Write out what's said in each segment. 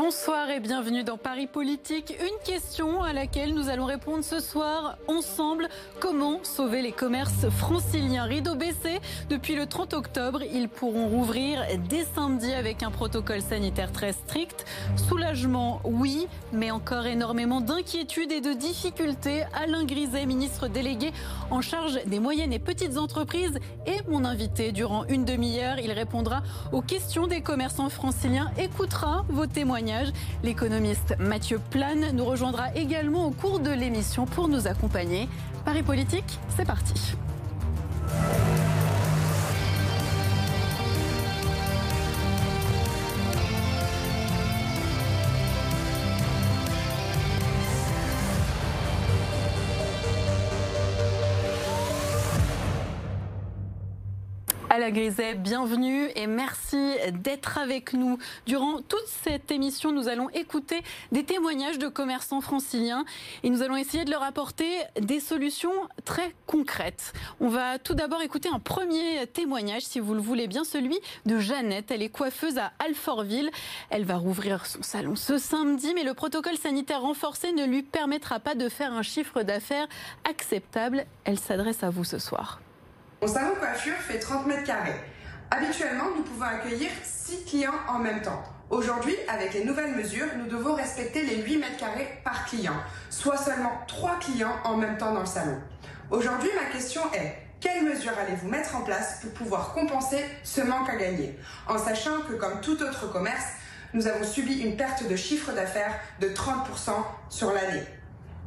Bonsoir et bienvenue dans Paris Politique. Une question à laquelle nous allons répondre ce soir ensemble. Comment sauver les commerces franciliens? Rideau baissé, depuis le 30 octobre, ils pourront rouvrir dès samedi avec un protocole sanitaire très strict. Soulagement, oui, mais encore énormément d'inquiétudes et de difficultés. Alain Griset, ministre délégué en charge des moyennes et petites entreprises, est mon invité durant une demi-heure. Il répondra aux questions des commerçants franciliens, écoutera vos témoignages L'économiste Mathieu Plane nous rejoindra également au cours de l'émission pour nous accompagner. Paris Politique, c'est parti. Alain Griset, bienvenue et merci d'être avec nous. Durant toute cette émission, nous allons écouter des témoignages de commerçants franciliens et nous allons essayer de leur apporter des solutions très concrètes. On va tout d'abord écouter un premier témoignage, si vous le voulez bien, celui de Jeannette. Elle est coiffeuse à Alfortville. Elle va rouvrir son salon ce samedi, mais le protocole sanitaire renforcé ne lui permettra pas de faire un chiffre d'affaires acceptable. Elle s'adresse à vous ce soir. Mon salon coiffure fait 30 mètres carrés. Habituellement, nous pouvons accueillir 6 clients en même temps. Aujourd'hui, avec les nouvelles mesures, nous devons respecter les 8 mètres carrés par client, soit seulement 3 clients en même temps dans le salon. Aujourd'hui, ma question est, quelles mesures allez-vous mettre en place pour pouvoir compenser ce manque à gagner? En sachant que comme tout autre commerce, nous avons subi une perte de chiffre d'affaires de 30% sur l'année.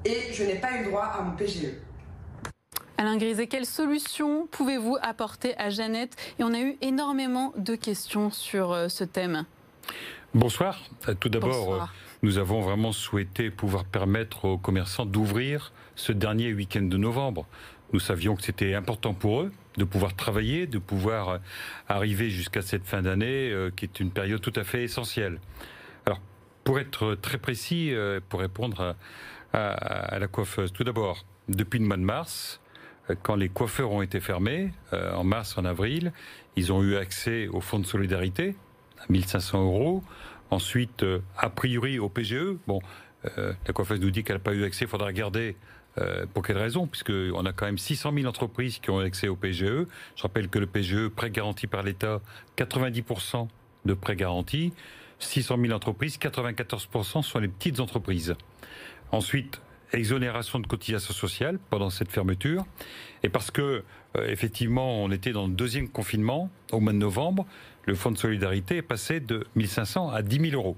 Et je n'ai pas eu droit à mon PGE. Alain Griset, quelles solutions pouvez-vous apporter à Jeannette? Et on a eu énormément de questions sur euh, ce thème. Bonsoir. Euh, tout d'abord, euh, nous avons vraiment souhaité pouvoir permettre aux commerçants d'ouvrir ce dernier week-end de novembre. Nous savions que c'était important pour eux de pouvoir travailler, de pouvoir arriver jusqu'à cette fin d'année, qui est une période tout à fait essentielle. Alors, pour être très précis, pour répondre à la coiffeuse, tout d'abord, depuis le mois de mars, quand les coiffeurs ont été fermés, euh, en mars, en avril, ils ont eu accès au fonds de solidarité, à 1500 euros. Ensuite, euh, a priori, au PGE. Bon, euh, la coiffeuse nous dit qu'elle n'a pas eu accès, il faudra regarder pour quelle raison, puisqu'on a quand même 600 000 entreprises qui ont accès au PGE. Je rappelle que le PGE, prêt garanti par l'État, 90% de prêts garantis. 600 000 entreprises, 94% sont les petites entreprises. Ensuite, exonération de cotisation sociale pendant cette fermeture. Et parce que, euh, effectivement, on était dans le deuxième confinement au mois de novembre, le fonds de solidarité est passé de 1500 à 10 000 euros.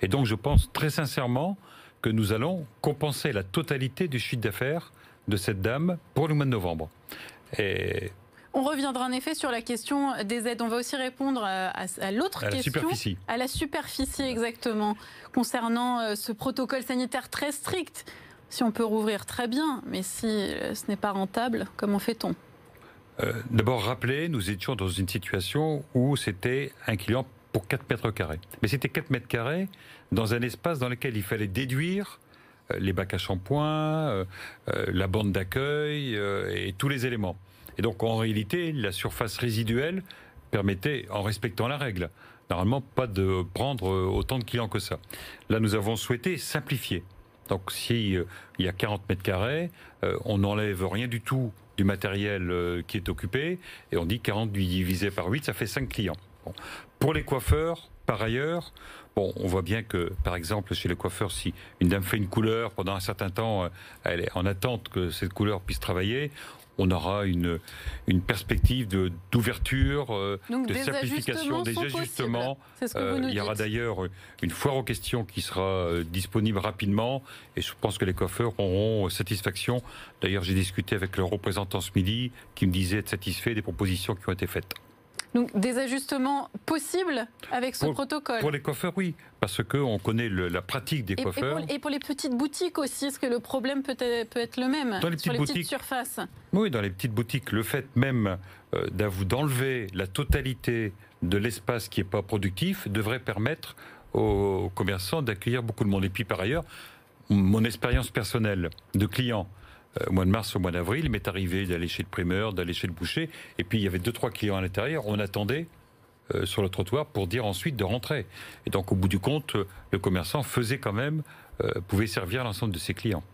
Et donc, je pense très sincèrement que nous allons compenser la totalité du chiffre d'affaires de cette dame pour le mois de novembre. Et on reviendra en effet sur la question des aides. On va aussi répondre à, l'autre question. À la superficie. À la superficie, exactement. Concernant euh, ce protocole sanitaire très strict si on peut rouvrir, très bien, mais si euh, ce n'est pas rentable, comment fait-on? Euh, D'abord, rappeler, nous étions dans une situation où c'était un client pour 4 mètres carrés. Mais c'était 4 mètres carrés dans un espace dans lequel il fallait déduire euh, les bacs à shampoing, la bande d'accueil et tous les éléments. Et donc, en réalité, la surface résiduelle permettait, en respectant la règle, normalement pas de prendre autant de clients que ça. Là, nous avons souhaité simplifier. Donc si euh, il y a 40 mètres carrés, euh, on n'enlève rien du tout du matériel euh, qui est occupé et on dit 40 divisé par 8, ça fait 5 clients. Pour les coiffeurs, par ailleurs, on voit bien que, par exemple, chez les coiffeurs, si une dame fait une couleur pendant un certain temps, elle est en attente que cette couleur puisse travailler, on aura une, une perspective d'ouverture, de, euh, de simplification, des ajustements. Euh, il y aura d'ailleurs une foire aux questions qui sera euh, disponible rapidement et je pense que les coiffeurs auront satisfaction. D'ailleurs, j'ai discuté avec le représentant ce midi qui me disait être satisfait des propositions qui ont été faites. Donc des ajustements possibles avec ce protocole Pour les coiffeurs, oui, parce qu'on connaît la pratique des coiffeurs. Et pour, les petites boutiques aussi, est-ce que le problème peut être, peut être le même dans les petites sur les petites surfaces Oui, dans les petites boutiques, le fait même euh, d'enlever la totalité de l'espace qui n'est pas productif devrait permettre aux commerçants d'accueillir beaucoup de monde. Et puis par ailleurs, mon expérience personnelle de client, au mois de mars, au mois d'avril, il m'est arrivé d'aller chez le primeur, d'aller chez le boucher, et puis il y avait deux, trois clients à l'intérieur, on attendait euh, sur le trottoir pour dire ensuite de rentrer. Et donc, au bout du compte, le commerçant faisait quand même, euh, pouvait servir l'ensemble de ses clients.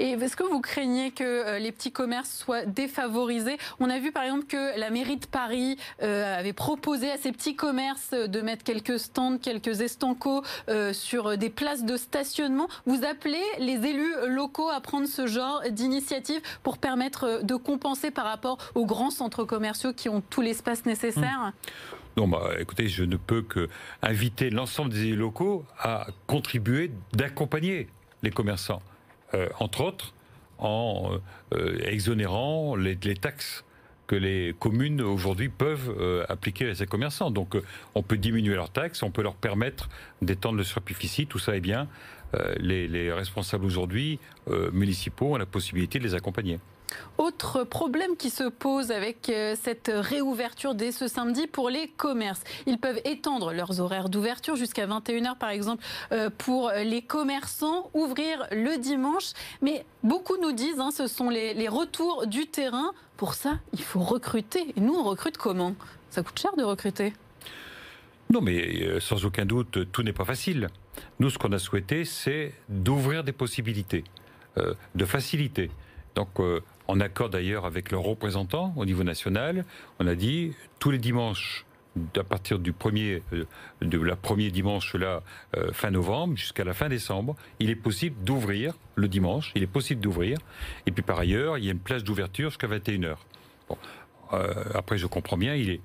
Et est-ce que vous craignez que euh, les petits commerces soient défavorisés? On a vu par exemple que la mairie de Paris euh, avait proposé à ces petits commerces de mettre quelques stands, quelques estancos euh, sur des places de stationnement. Vous appelez les élus locaux à prendre ce genre d'initiative pour permettre de compenser par rapport aux grands centres commerciaux qui ont tout l'espace nécessaire? Non, bah, écoutez, je ne peux que inviter l'ensemble des élus locaux à contribuer, d'accompagner les commerçants. Euh, entre autres en euh, exonérant les, taxes que les communes aujourd'hui peuvent euh, appliquer à ces commerçants. Donc on peut diminuer leurs taxes, on peut leur permettre d'étendre le surpificie, tout ça est bien. les, responsables aujourd'hui municipaux ont la possibilité de les accompagner. Autre problème qui se pose avec euh, cette réouverture dès ce samedi pour les commerces. Ils peuvent étendre leurs horaires d'ouverture jusqu'à 21h par exemple euh, pour les commerçants, ouvrir le dimanche. Mais beaucoup nous disent, hein, ce sont les, retours du terrain. Pour ça, il faut recruter. Et nous, on recrute comment? Ça coûte cher de recruter non, mais euh, sans aucun doute, tout n'est pas facile. Nous, ce qu'on a souhaité, c'est d'ouvrir des possibilités, de faciliter. Donc, en accord d'ailleurs avec leurs représentants au niveau national, on a dit tous les dimanches à partir du premier, euh, de la premier dimanche là, euh, fin novembre jusqu'à la fin décembre, il est possible d'ouvrir le dimanche, il est possible d'ouvrir. Et puis par ailleurs, il y a une place d'ouverture jusqu'à 21h. Euh, après, je comprends bien, il est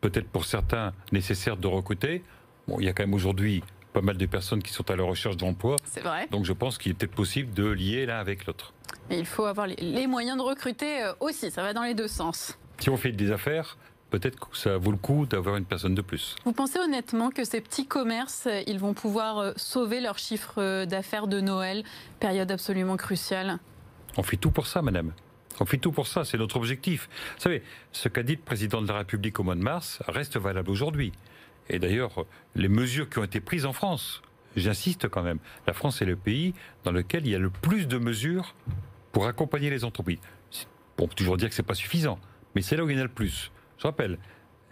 peut-être pour certains nécessaire de recruter. Bon, il y a quand même aujourd'hui pas mal de personnes qui sont à la recherche d'emploi. C'est vrai. Donc je pense qu'il est peut-être possible de lier l'un avec l'autre. Il faut avoir les moyens de recruter euh, aussi, ça va dans les deux sens. Si on fait des affaires, peut-être que ça vaut le coup d'avoir une personne de plus. Vous pensez honnêtement que ces petits commerces, euh, ils vont pouvoir euh, sauver leur chiffre d'affaires de Noël, période absolument cruciale? On fait tout pour ça, madame. On fait tout pour ça, c'est notre objectif. Vous savez, ce qu'a dit le président de la République au mois de mars reste valable aujourd'hui. Et d'ailleurs, les mesures qui ont été prises en France, j'insiste quand même, la France est le pays dans lequel il y a le plus de mesures pour accompagner les entreprises. On peut toujours dire que ce n'est pas suffisant, mais c'est là où il y en a le plus. Je rappelle,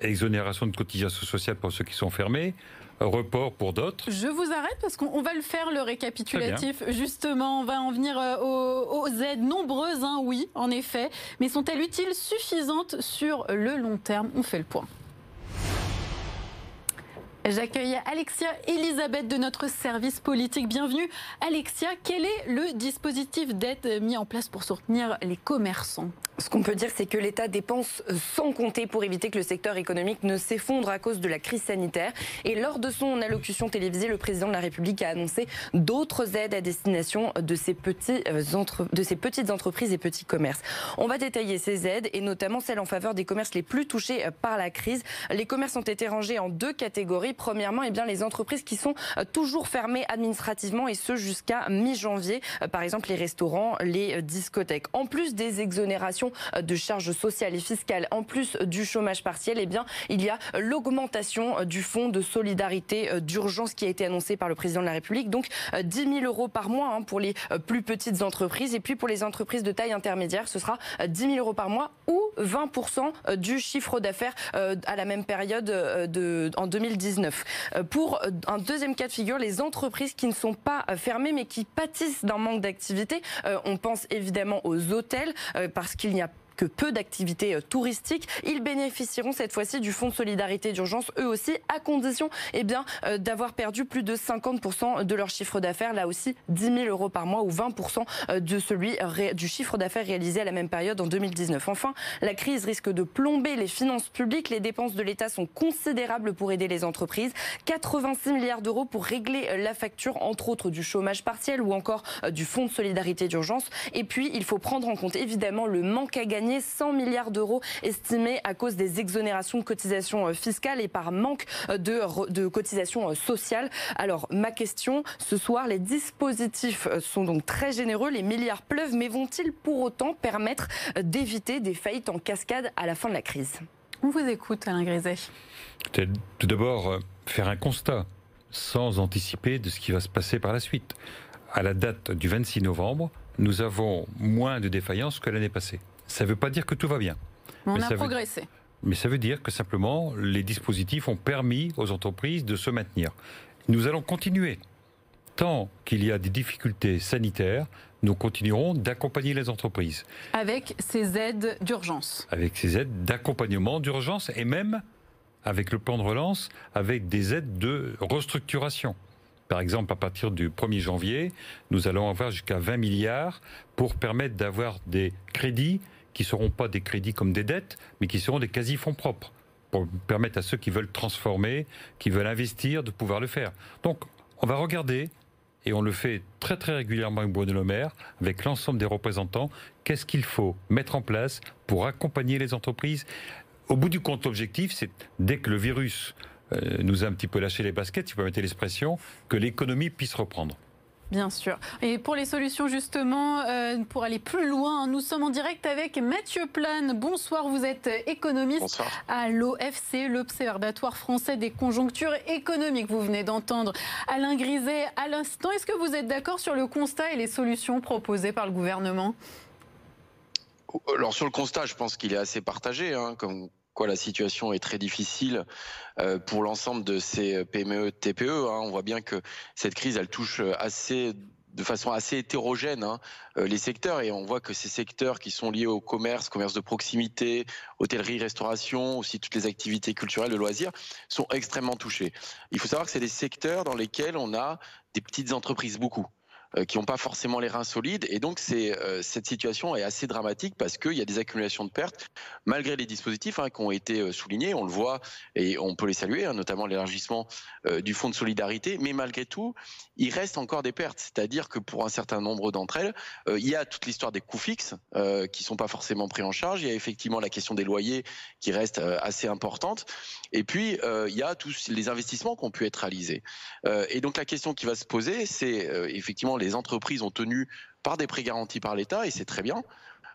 exonération de cotisation sociale pour ceux qui sont fermés, report pour d'autres. Je vous arrête parce qu'on va le faire, le récapitulatif. Justement, on va en venir euh, aux, aides nombreuses, hein, oui, en effet. Mais sont-elles utiles, suffisantes sur le long terme? On fait le point. J'accueille Alexia Elisabeth de notre service politique. Bienvenue. Alexia, quel est le dispositif d'aide mis en place pour soutenir les commerçants? Ce qu'on peut dire, c'est que l'État dépense sans compter pour éviter que le secteur économique ne s'effondre à cause de la crise sanitaire. Et lors de son allocution télévisée, le président de la République a annoncé d'autres aides à destination de ces, euh, petites entreprises et petits commerces. On va détailler ces aides et notamment celles en faveur des commerces les plus touchés par la crise. Les commerces ont été rangés en deux catégories. Premièrement, eh bien, les entreprises qui sont euh, toujours fermées administrativement et ce jusqu'à mi-janvier. Par exemple, les restaurants, les discothèques. En plus des exonérations de charges sociales et fiscales, en plus du chômage partiel, eh bien, il y a l'augmentation du fonds de solidarité euh, d'urgence qui a été annoncé par le président de la République. Donc 10 euh, 000 euros par mois hein, pour les euh, plus petites entreprises. Et puis pour les entreprises de taille intermédiaire, ce sera 10 000 euros par mois ou 20% du chiffre d'affaires à la même période de, en 2019. Pour un deuxième cas de figure, les entreprises qui ne sont pas fermées mais qui pâtissent d'un manque d'activité, on pense évidemment aux hôtels parce qu'il n'y a que peu d'activités euh, touristiques. Ils bénéficieront cette fois-ci du fonds de solidarité d'urgence, eux aussi, à condition eh bien, euh, d'avoir perdu plus de 50% de leur chiffre d'affaires. Là aussi, 10 000 euros par mois ou 20% euh, de celui du chiffre d'affaires réalisé à la même période en 2019. Enfin, la crise risque de plomber les finances publiques. Les dépenses de l'État sont considérables pour aider les entreprises. 86 milliards d'euros pour régler la facture, entre autres du chômage partiel ou encore du fonds de solidarité d'urgence. Et puis, il faut prendre en compte évidemment le manque à gagner 100 milliards d'euros estimés à cause des exonérations de cotisations euh, fiscales et par manque euh, de, de cotisations euh, sociales. Alors, ma question ce soir, les dispositifs sont donc très généreux, les milliards pleuvent, mais vont-ils pour autant permettre d'éviter des faillites en cascade à la fin de la crise? On vous écoute, Alain Griset. Tout d'abord, faire un constat sans anticiper de ce qui va se passer par la suite. À la date du 26 novembre, nous avons moins de défaillances que l'année passée. Ça ne veut pas dire que tout va bien. On a progressé. mais ça veut dire que simplement les dispositifs ont permis aux entreprises de se maintenir. Nous allons continuer. Tant qu'il y a des difficultés sanitaires, nous continuerons d'accompagner les entreprises. Avec ces aides d'urgence. Avec ces aides d'accompagnement d'urgence et même avec le plan de relance, avec des aides de restructuration. Par exemple, à partir du 1er janvier, nous allons avoir jusqu'à 20 milliards pour permettre d'avoir des crédits qui ne seront pas des crédits comme des dettes, mais qui seront des quasi-fonds propres, pour permettre à ceux qui veulent transformer, qui veulent investir, de pouvoir le faire. Donc, on va regarder, et on le fait très très régulièrement avec Bruno Le Maire, avec l'ensemble des représentants, qu'est-ce qu'il faut mettre en place pour accompagner les entreprises. Au bout du compte, l'objectif, c'est dès que le virus euh, nous a un petit peu lâché les baskets, si vous permettez l'expression, que l'économie puisse reprendre. Bien sûr. Et pour les solutions, justement, euh, pour aller plus loin, nous sommes en direct avec Mathieu Plane. Bonsoir, vous êtes économiste à l'OFC, l'Observatoire français des conjonctures économiques. Vous venez d'entendre Alain Griset à l'instant. Est-ce que vous êtes d'accord sur le constat et les solutions proposées par le gouvernement? Alors sur le constat, je pense qu'il est assez partagé, hein, comme quoi la situation est très difficile euh, pour l'ensemble de ces PME, TPE. Hein. On voit bien que cette crise, elle touche assez de façon assez hétérogène hein, euh, les secteurs et on voit que ces secteurs qui sont liés au commerce, commerce de proximité, hôtellerie, restauration, aussi toutes les activités culturelles, de loisirs, sont extrêmement touchés. Il faut savoir que c'est des secteurs dans lesquels on a des petites entreprises beaucoup. Euh, qui n'ont pas forcément les reins solides. Et donc, euh, cette situation est assez dramatique parce qu'il y a des accumulations de pertes, malgré les dispositifs hein, qui ont été euh, soulignés. On le voit et on peut les saluer, hein, notamment l'élargissement du fonds de solidarité. Mais malgré tout, il reste encore des pertes. C'est-à-dire que pour un certain nombre d'entre elles, il y a toute l'histoire des coûts fixes qui sont pas forcément pris en charge. Il y a effectivement la question des loyers qui reste assez importante. Et puis, il y a tous les investissements qui ont pu être réalisés. et donc, la question qui va se poser, c'est effectivement les entreprises ont tenu par des prêts garantis par l'État, et c'est très bien.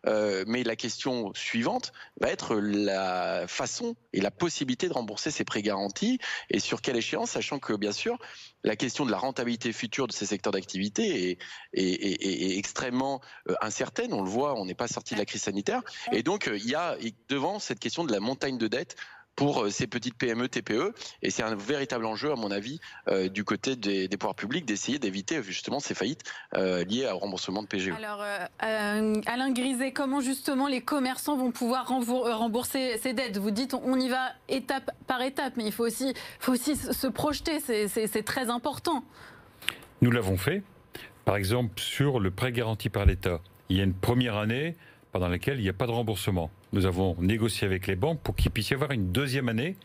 Euh, mais la question suivante va être la façon et la possibilité de rembourser ces prêts garantis et sur quelle échéance, sachant que bien sûr la question de la rentabilité future de ces secteurs d'activité est, extrêmement euh, incertaine. On le voit, on n'est pas sorti de la crise sanitaire, et donc euh, il y a devant cette question de la montagne de dettes pour euh, ces petites PME, TPE. Et c'est un véritable enjeu, à mon avis, euh, du côté des, pouvoirs publics d'essayer d'éviter justement ces faillites euh, liées au remboursement de PGE. Alors, Alain Griset, comment justement les commerçants vont pouvoir rembourser ces dettes? Vous dites on y va étape par étape, mais il faut aussi, faut aussi se projeter, c'est très important. Nous l'avons fait. Par exemple, sur le prêt garanti par l'État, il y a une première année pendant laquelle il n'y a pas de remboursement. Nous avons négocié avec les banques pour qu'il puisse y avoir une deuxième année.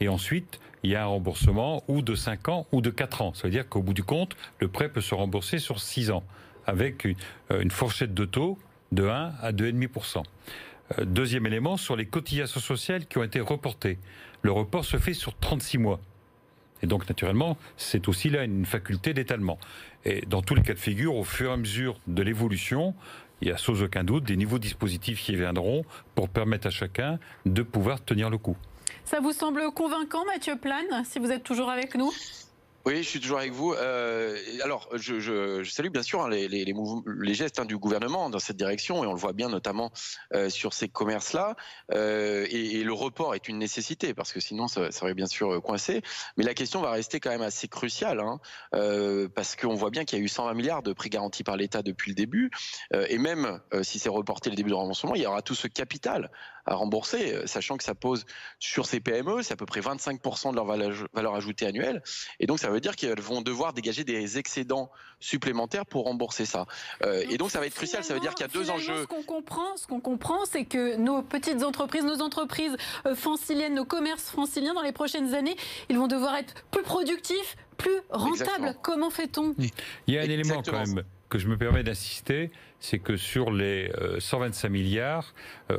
Et ensuite, il y a un remboursement ou de 5 ans ou de 4 ans. Ça veut dire qu'au bout du compte, le prêt peut se rembourser sur 6 ans, avec euh, une fourchette de taux de 1 à 2,5%. Euh, deuxième élément, sur les cotisations sociales qui ont été reportées. Le report se fait sur 36 mois. Et donc, naturellement, c'est aussi là une faculté d'étalement. Et dans tous les cas de figure, au fur et à mesure de l'évolution, il y a sans aucun doute des nouveaux dispositifs qui viendront pour permettre à chacun de pouvoir tenir le coup. Ça vous semble convaincant, Mathieu Plane, si vous êtes toujours avec nous? Oui, je suis toujours avec vous. Euh, alors, je, je, je, salue bien sûr hein, les, les, les, les gestes hein, du gouvernement dans cette direction, et on le voit bien notamment euh, sur ces commerces-là. Euh, et, et, le report est une nécessité, parce que sinon, ça, ça aurait bien sûr euh, coincé. Mais la question va rester quand même assez cruciale, hein, euh, parce qu'on voit bien qu'il y a eu 120 milliards de prix garantis par l'État depuis le début, euh, et même si c'est reporté le début de remboursement, il y aura tout ce capital à rembourser, sachant que ça pose sur ces PME, c'est à peu près 25% de leur valeur, ajoutée annuelle, et donc ça veut dire qu'elles vont devoir dégager des excédents supplémentaires pour rembourser ça. Euh, et donc ça va être crucial. Ça veut dire qu'il y a deux enjeux. Ce qu'on comprend, ce qu'on comprend, c'est que nos petites entreprises, nos entreprises euh, franciliennes, nos commerces franciliens, dans les prochaines années, ils vont devoir être plus productifs, plus rentables. Comment fait-on? Il y a un élément quand même que je me permets d'insister, c'est que sur les 125 euh, milliards,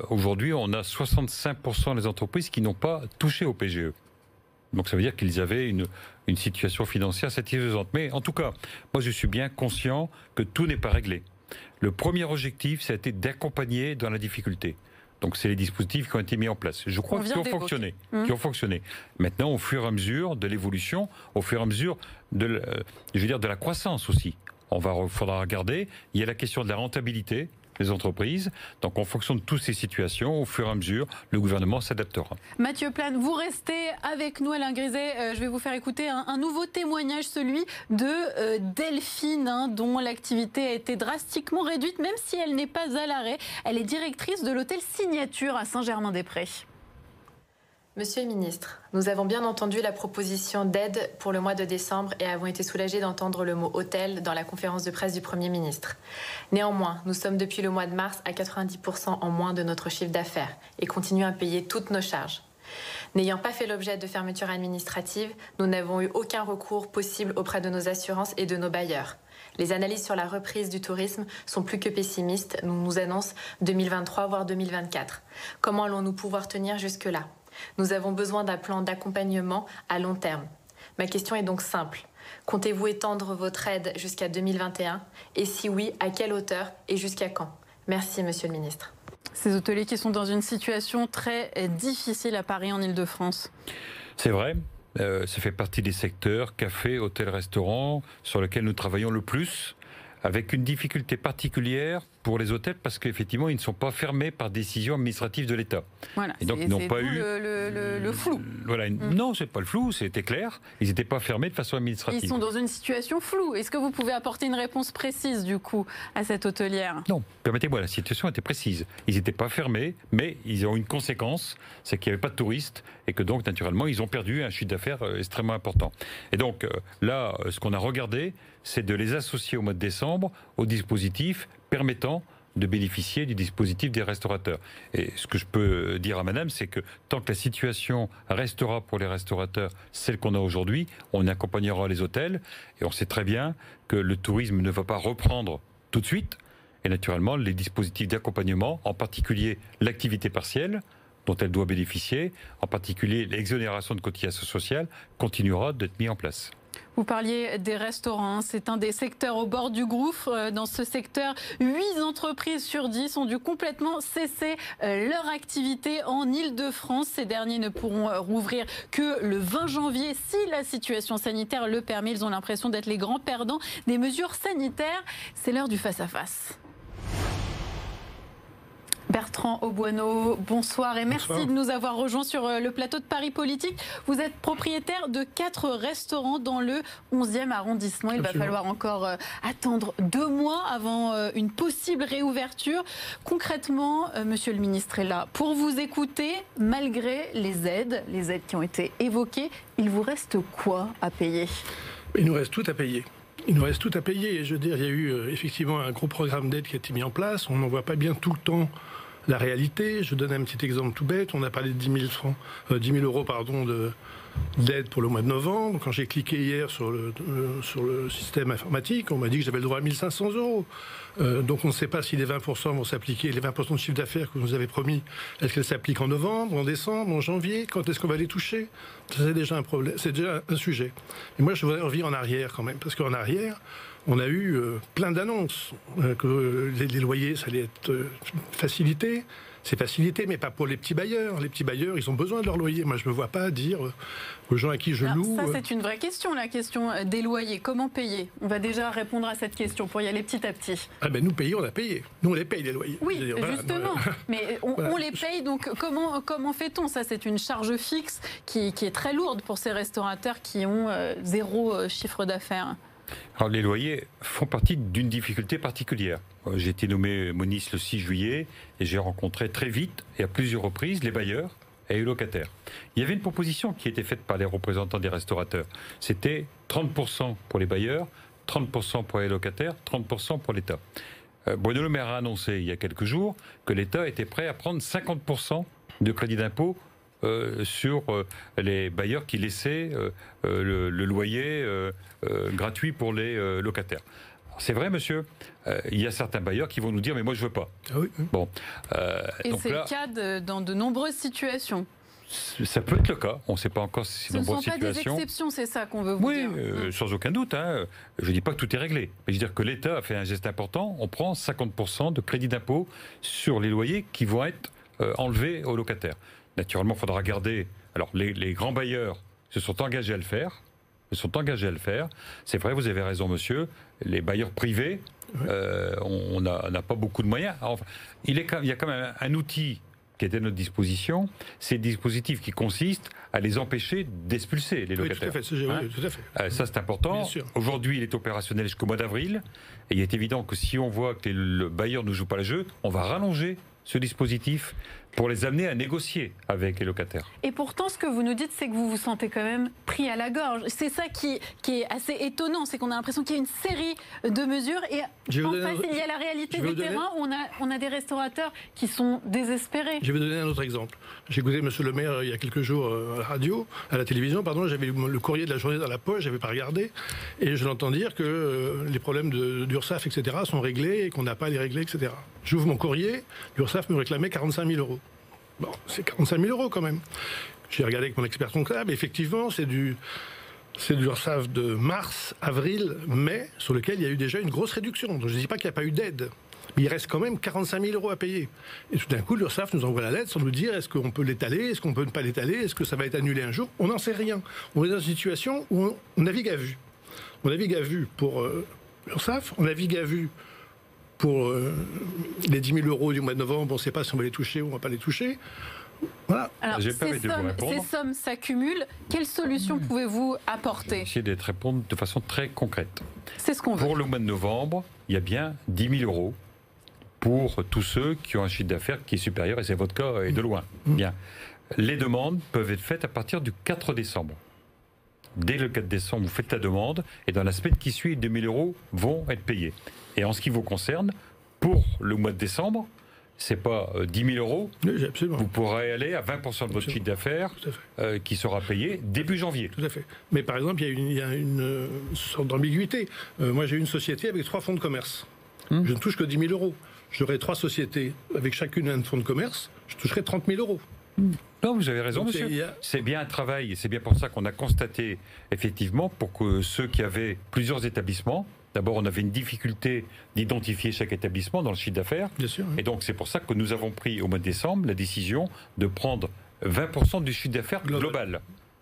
aujourd'hui, on a 65% des entreprises qui n'ont pas touché au PGE. Donc ça veut dire qu'ils avaient une, une situation financière satisfaisante. Mais en tout cas, moi je suis bien conscient que tout n'est pas réglé. Le premier objectif, ça a été d'accompagner dans la difficulté. Donc c'est les dispositifs qui ont été mis en place. Je crois qu'ils ont fonctionné, qui ont fonctionné. Maintenant, au fur et à mesure de l'évolution, au fur et à mesure de, je veux dire, de la croissance aussi, on va faudra regarder. Il y a la question de la rentabilité les entreprises. Donc en fonction de toutes ces situations, au fur et à mesure, le gouvernement s'adaptera. Mathieu Plane, vous restez avec nous, Alain Griset. Euh, je vais vous faire écouter un, nouveau témoignage, celui de euh, Delphine, hein, dont l'activité a été drastiquement réduite, même si elle n'est pas à l'arrêt. Elle est directrice de l'hôtel Signature à Saint-Germain-des-Prés. Monsieur le ministre, nous avons bien entendu la proposition d'aide pour le mois de décembre et avons été soulagés d'entendre le mot hôtel dans la conférence de presse du Premier ministre. Néanmoins, nous sommes depuis le mois de mars à 90% en moins de notre chiffre d'affaires et continuons à payer toutes nos charges. N'ayant pas fait l'objet de fermetures administratives, nous n'avons eu aucun recours possible auprès de nos assurances et de nos bailleurs. Les analyses sur la reprise du tourisme sont plus que pessimistes. Nous nous annoncent 2023 voire 2024. Comment allons-nous pouvoir tenir jusque-là? Nous avons besoin d'un plan d'accompagnement à long terme. Ma question est donc simple. Comptez-vous étendre votre aide jusqu'à 2021 Et si oui, à quelle hauteur et jusqu'à quand? Merci, Monsieur le Ministre. Ces hôteliers qui sont dans une situation très difficile à Paris, en Ile-de-France. C'est vrai. Euh, ça fait partie des secteurs, café, hôtel, restaurant, sur lesquels nous travaillons le plus avec une difficulté particulière pour les hôtels parce qu'effectivement, ils ne sont pas fermés par décision administrative de l'État. Voilà, et donc, ils n'ont pas eu le, le, flou. Voilà, mm. non, c'est pas le flou, c'était clair. Ils n'étaient pas fermés de façon administrative. Ils sont dans une situation floue. Est-ce que vous pouvez apporter une réponse précise du coup à cette hôtelière? Non, permettez-moi, la situation était précise. Ils n'étaient pas fermés, mais ils ont une conséquence, c'est qu'il n'y avait pas de touristes et que donc naturellement, ils ont perdu un chiffre d'affaires euh, extrêmement important. Et donc euh, là, euh, ce qu'on a regardé, c'est de les associer au mois de décembre au dispositif permettant de bénéficier du dispositif des restaurateurs. Et ce que je peux dire à madame, c'est que tant que la situation restera pour les restaurateurs celle qu'on a aujourd'hui, on accompagnera les hôtels et on sait très bien que le tourisme ne va pas reprendre tout de suite. Et naturellement, les dispositifs d'accompagnement, en particulier l'activité partielle, dont elle doit bénéficier, en particulier l'exonération de cotisation sociale, continuera d'être mis en place. Vous parliez des restaurants, c'est un des secteurs au bord du gouffre. Euh, dans ce secteur, 8 entreprises sur 10 ont dû complètement cesser euh, leur activité en Ile-de-France. Ces derniers ne pourront euh, rouvrir que le 20 janvier si la situation sanitaire le permet. Ils ont l'impression d'être les grands perdants des mesures sanitaires. C'est l'heure du face-à-face. face à face Bertrand Auboineau, bonsoir et merci de nous avoir rejoints sur euh, le plateau de Paris Politique. Vous êtes propriétaire de quatre restaurants dans le 11e arrondissement. Il va falloir encore euh, attendre deux mois avant euh, une possible réouverture. Concrètement, monsieur le ministre est là pour vous écouter. Malgré les aides, les aides qui ont été évoquées, il vous reste quoi à payer? Il nous reste tout à payer. Il nous reste tout à payer. Je veux dire, il y a eu effectivement un gros programme d'aide qui a été mis en place. On n'en voit pas bien tout le temps la réalité. Je donne un petit exemple tout bête. On a parlé de 10 000, francs, 10 euh, 000 euros pardon, de, d'aide pour le mois de novembre. Quand j'ai cliqué hier sur le, euh, sur le système informatique, on m'a dit que j'avais le droit à 1500 euros. Euh, donc on ne sait pas si les 20% vont s'appliquer, les 20% de chiffre d'affaires que vous nous avez promis, est-ce qu'elles s'appliquent en novembre, en décembre, en janvier? Quand est-ce qu'on va les toucher? C'est déjà un problème, c'est déjà un sujet. Et moi je voudrais revenir en arrière quand même, parce qu'en arrière, on a eu euh, plein d'annonces euh, que les, loyers, ça allait être euh, facilité. C'est facilité, mais pas pour les petits bailleurs. Les petits bailleurs, ils ont besoin de leur loyer. Moi, je ne me vois pas dire aux gens à qui je loue. Ça, c'est une vraie question, la question des loyers. Comment payer? On va déjà répondre à cette question pour y aller petit à petit. Ah ben, nous payer, on a payé. Nous, on les paye, les loyers. Oui, justement. mais on, les paye, donc comment, comment fait-on? Ça, c'est une charge fixe qui, qui, est très lourde pour ces restaurateurs qui ont zéro chiffre d'affaires. Les loyers font partie d'une difficulté particulière. Euh, j'ai été nommé Monis le 6 juillet et j'ai rencontré très vite et à plusieurs reprises les bailleurs et les locataires. Il y avait une proposition qui était faite par les représentants des restaurateurs. C'était 30% pour les bailleurs, 30% pour les locataires, 30% pour l'État. Euh, Bruno Le Maire a annoncé il y a quelques jours que l'État était prêt à prendre 50% de crédit d'impôt euh, sur euh, les bailleurs qui laissaient euh, le, loyer gratuit pour les locataires. C'est vrai, monsieur? il y a certains bailleurs qui vont nous dire, mais moi, je veux pas. Ah oui. Bon. Et c'est le cas dans de nombreuses situations. Ça peut être le cas. On ne sait pas encore si c'est une bonne situation. Ce ne sont pas des exceptions, c'est ça qu'on veut vous dire. Oui, sans aucun doute. Hein. Je ne dis pas que tout est réglé. Mais je veux dire que l'État a fait un geste important. On prend 50% de crédit d'impôt sur les loyers qui vont être enlevés aux locataires. Naturellement, il faudra regarder. Alors, les, grands bailleurs se sont engagés à le faire. Se sont engagés à le faire. C'est vrai, vous avez raison, monsieur. Les bailleurs privés on n'a pas beaucoup de moyens. il, est, il y a quand même un outil qui est à notre disposition, c'est le dispositif qui consiste à les empêcher d'expulser les locataires. Oui, tout à fait. tout à fait. Euh, ça, c'est important. Aujourd'hui, il est opérationnel jusqu'au mois d'avril. Et il est évident que si on voit que le bailleur ne joue pas le jeu, on va rallonger ce dispositif pour les amener à négocier avec les locataires. Et pourtant, ce que vous nous dites, c'est que vous vous sentez quand même pris à la gorge. C'est ça qui, qui est assez étonnant, c'est qu'on a l'impression qu'il y a une série de mesures et en face, il y a la réalité du terrain où on a, on a des restaurateurs qui sont désespérés. Je vais vous donner un autre exemple. J'ai écouté Monsieur le maire euh, il y a quelques jours euh, à la radio, à la télévision, pardon, j'avais le courrier de la journée dans la poche, j'avais pas regardé, et je l'entends dire que euh, les problèmes d'URSAF, etc., sont réglés et qu'on n'a pas à les régler, etc. J'ouvre mon courrier, l'URSAF me réclamait 45 000 euros. Bon, c'est 45 000 euros quand même. J'ai regardé avec mon expert comptable, effectivement, c'est du, c'est du URSAF de mars, avril, mai, sur lequel il y a eu déjà une grosse réduction. Donc je ne dis pas qu'il n'y a pas eu d'aide. Mais il reste quand même 45 000 euros à payer. Et tout d'un coup, l'URSSAF nous envoie la lettre sans nous dire est-ce qu'on peut l'étaler, est-ce qu'on peut ne pas l'étaler, est-ce que ça va être annulé un jour? On n'en sait rien. On est dans une situation où on, navigue à vue. On navigue à vue pour euh, l'URSSAF, on navigue à vue pour euh, les 10 000 euros du mois de novembre, on ne sait pas si on va les toucher ou on ne va pas les toucher. Voilà. Alors, ces sommes, s'accumulent. Quelles solutions hmm. pouvez-vous apporter Essayer d'être répondre de façon très concrète. C'est ce qu'on veut. Pour le mois de novembre, il y a bien 10 000 euros pour tous ceux qui ont un chiffre d'affaires qui est supérieur, et c'est votre cas, et de loin. Hmm. Bien. Les demandes peuvent être faites à partir du 4 décembre. Dès le 4 décembre, vous faites la demande, et dans la semaine qui suit, 2 000 euros vont être payés. Et en ce qui vous concerne, pour le mois de décembre, c'est pas 10 euh, 000 euros. Vous pourrez aller à 20% de votre chiffre d'affaires euh, qui sera payé début janvier. Tout à fait. Mais par exemple, il y a une, euh, sorte d'ambiguïté. moi, j'ai une société avec trois fonds de commerce. Hmm. Je ne touche que 10 000 euros. J'aurai trois sociétés avec chacune un fonds de commerce. Je toucherai 30 000 euros. Non, vous avez raison, monsieur. C'est bien un travail, et c'est bien pour ça qu'on a constaté, effectivement, pour que ceux qui avaient plusieurs établissements D'abord, on avait une difficulté d'identifier chaque établissement dans le chiffre d'affaires. Et donc, c'est pour ça que nous avons pris au mois de décembre la décision de prendre 20% du chiffre d'affaires global.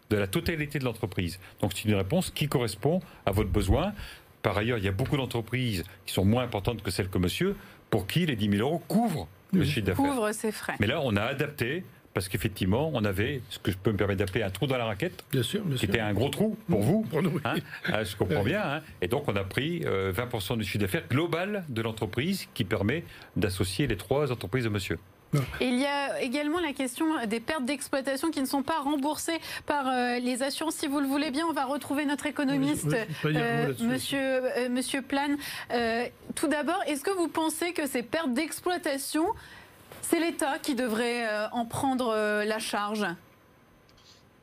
de la totalité de l'entreprise. Donc, c'est une réponse qui correspond à votre besoin. Par ailleurs, il y a beaucoup d'entreprises qui sont moins importantes que celles que monsieur, pour qui les 10 000 euros couvrent le chiffre d'affaires. Couvrent ses frais. Mais là, on a adapté parce qu'effectivement, on avait ce que je peux me permettre d'appeler un trou dans la raquette, bien sûr, qui était un gros trou pour vous, pour nous, hein, euh, je comprends bien, hein. et donc on a pris 20% euh, du chiffre d'affaires global de l'entreprise qui permet d'associer les trois entreprises de monsieur. il y a également la question des pertes d'exploitation qui ne sont pas remboursées par euh, les assurances. Si vous le voulez bien, on va retrouver notre économiste, monsieur, monsieur Plane. tout d'abord, est-ce que vous pensez que ces pertes d'exploitation c'est l'État qui devrait euh, en prendre euh, la charge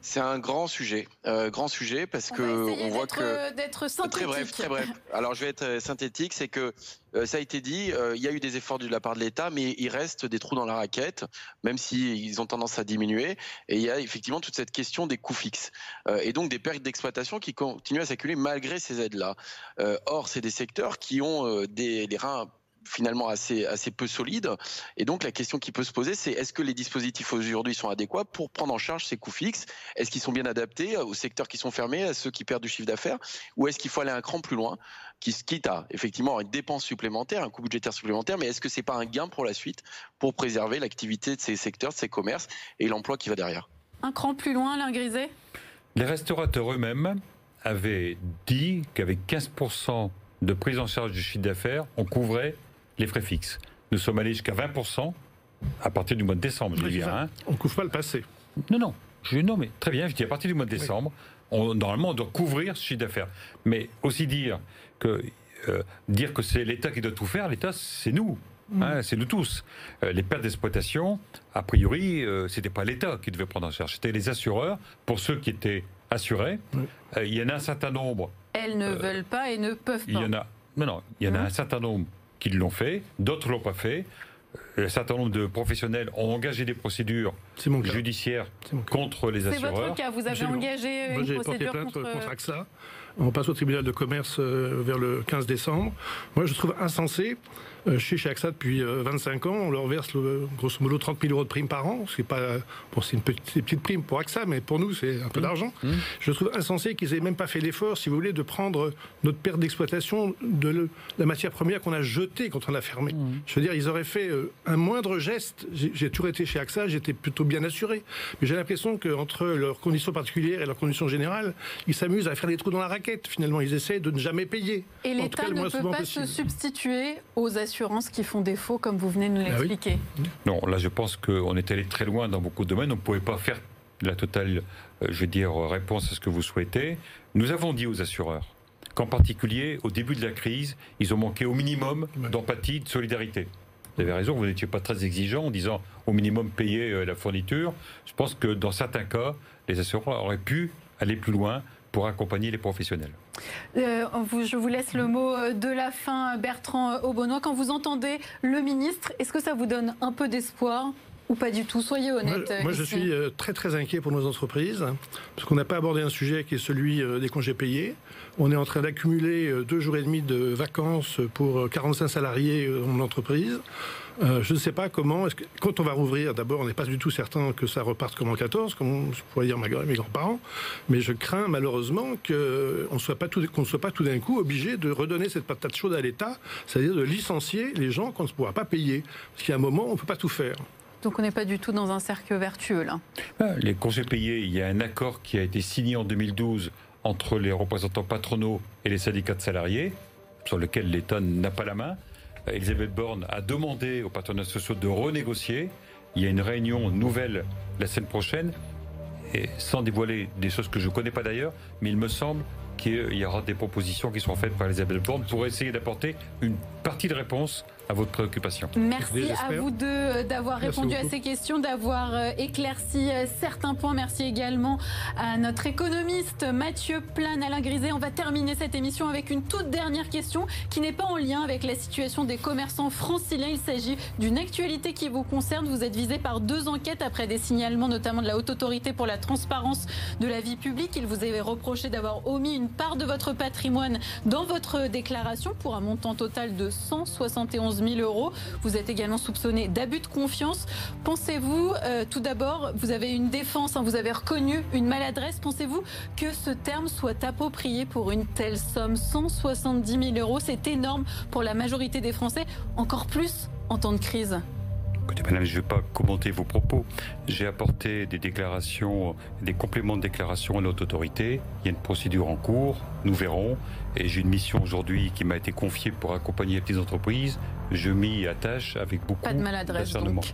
c'est un grand sujet, euh, grand sujet parce que on voit que d'être synthétique. Très bref, très bref. Alors je vais être synthétique, c'est que ça a été dit, il y a eu des efforts de la part de l'État, mais il reste des trous dans la raquette, même si ils ont tendance à diminuer. Et il y a effectivement toute cette question des coûts fixes et donc des pertes d'exploitation qui continuent à s'accumuler malgré ces aides-là. or, c'est des secteurs qui ont des, des reins finalement assez, assez peu solide. Et donc la question qui peut se poser, c'est est-ce que les dispositifs aujourd'hui sont adéquats pour prendre en charge ces coûts fixes? Est-ce qu'ils sont bien adaptés aux secteurs qui sont fermés, à ceux qui perdent du chiffre d'affaires? Ou est-ce qu'il faut aller un cran plus loin, qui se quitte à effectivement une dépense supplémentaire, un coût budgétaire supplémentaire, mais est-ce que c'est pas un gain pour la suite pour préserver l'activité de ces secteurs, de ces commerces et l'emploi qui va derrière? Un cran plus loin, Alain Griset Les restaurateurs eux-mêmes avaient dit qu'avec 15% de prise en charge du chiffre d'affaires, on couvrait les frais fixes. Nous sommes allés jusqu'à 20% à partir du mois de décembre, je dire. Hein. On ne couvre pas le passé. Non, non. Je, non, mais très bien, je dis à partir du mois de décembre, on, normalement, on doit couvrir ce chiffre d'affaires. Mais aussi dire que, euh, dire que c'est l'État qui doit tout faire, l'État, c'est nous. Mm. Hein, c'est nous tous. Euh, les pertes d'exploitation, a priori, euh, c'était pas l'État qui devait prendre en charge, c'était les assureurs, pour ceux qui étaient assurés. il y en a un certain nombre. Elles ne veulent pas et ne peuvent pas. Il y en a, non, non, il y en a hein un certain nombre qui l'ont fait, d'autres l'ont pas fait. Euh, un certain nombre de professionnels ont engagé des procédures judiciaires contre les assureurs. C'est votre cas, vous avez engagé une procédure contre... contre AXA. On passe au tribunal de commerce vers le 15 décembre. Moi, je trouve insensé je euh, suis chez AXA depuis 25 euh, ans. On leur verse grosso modo 30 000 euros de prime par an. C'est pas, bon, c'est une petite, prime pour AXA, mais pour nous, c'est un peu mmh. d'argent. Mmh. Je trouve insensé qu'ils aient même pas fait l'effort, si vous voulez, de prendre notre perte d'exploitation de la matière première qu'on a jetée quand on l'a fermée. Mmh. Je veux dire, ils auraient fait euh, un moindre geste. J'ai toujours été chez AXA, j'étais plutôt bien assuré. Mais j'ai l'impression qu'entre leurs conditions particulières et leurs conditions générales, ils s'amusent à faire des trous dans la raquette. Finalement, ils essaient de ne jamais payer. Et l'État ne peut pas se substituer aux assurances qui font défaut, comme vous venez de nous ah l'expliquer. Non, là, je pense qu'on est allé très loin dans beaucoup de domaines. On ne pouvait pas faire la totale, euh, je veux dire, réponse à ce que vous souhaitez. Nous avons dit aux assureurs qu'en particulier, au début de la crise, ils ont manqué au minimum d'empathie, de solidarité. Vous avez raison, vous n'étiez pas très exigeant en disant au minimum payer euh, la fourniture. Je pense que dans certains cas, les assureurs auraient pu aller plus loin pour accompagner les professionnels. Euh, je vous laisse le mot euh, de la fin, Bertrand Aubonnois. Quand vous entendez le ministre, est-ce que ça vous donne un peu d'espoir? Ou pas du tout Soyez honnête. Moi, je suis euh, très très inquiet pour nos entreprises, parce qu'on n'a pas abordé un sujet qui est celui des congés payés. On est en train d'accumuler deux jours et demi de vacances pour 45 salariés dans mon entreprise. Euh, je ne sais pas comment. Que, quand on va rouvrir, d'abord, on n'est pas du tout certain que ça reparte comme en 14, comme je pourrais dire mes grands-parents. Mais je crains malheureusement qu'on ne soit pas tout, qu'on soit pas tout d'un coup obligé de redonner cette patate chaude à l'État, c'est-à-dire de licencier les gens qu'on ne pourra pas payer. Parce qu'il y a un moment, on ne peut pas tout faire. Donc on n'est pas du tout dans un cercle vertueux là. Ah, les congés payés, il y a un accord qui a été signé en 2012 entre les représentants patronaux et les syndicats de salariés, sur lequel l'État n'a pas la main. Elisabeth Borne a demandé aux partenaires sociaux de renégocier. Il y a une réunion nouvelle la semaine prochaine, sans dévoiler des choses que je ne connais pas d'ailleurs, mais il me semble qu'il y aura des propositions qui seront faites par Elisabeth Borne pour essayer d'apporter une partie de réponse à votre préoccupation. Merci à vous deux euh, d'avoir répondu à ces questions, d'avoir euh, éclairci euh, certains points. Merci également à notre économiste Mathieu Plan, Alain Griset. On va terminer cette émission avec une toute dernière question qui n'est pas en lien avec la situation des commerçants franciliens. Il s'agit d'une actualité qui vous concerne. Vous êtes visé par deux enquêtes après des signalements, notamment de la Haute Autorité pour la transparence de la vie publique. Il vous avait reproché d'avoir omis une part de votre patrimoine dans votre déclaration pour un montant total de 171 000 euros. Vous êtes également soupçonné d'abus de confiance. Pensez-vous, euh, tout d'abord, vous avez une défense, hein, vous avez reconnu une maladresse. Pensez-vous que ce terme soit approprié pour une telle somme? 170 000 euros, c'est énorme pour la majorité des Français, encore plus en temps de crise. Écoutez, madame, je ne vais pas commenter vos propos. J'ai apporté des déclarations, des compléments de déclaration à notre autorité. Il y a une procédure en cours, nous verrons. Et j'ai une mission aujourd'hui qui m'a été confiée pour accompagner les petites entreprises. Je m'y attache avec beaucoup pas de maladresse, donc.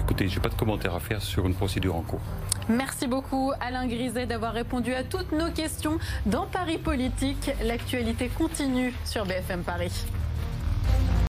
Écoutez, je n'ai pas de commentaire à faire sur une procédure en cours. Merci beaucoup Alain Griset d'avoir répondu à toutes nos questions dans Paris Politique. L'actualité continue sur BFM Paris.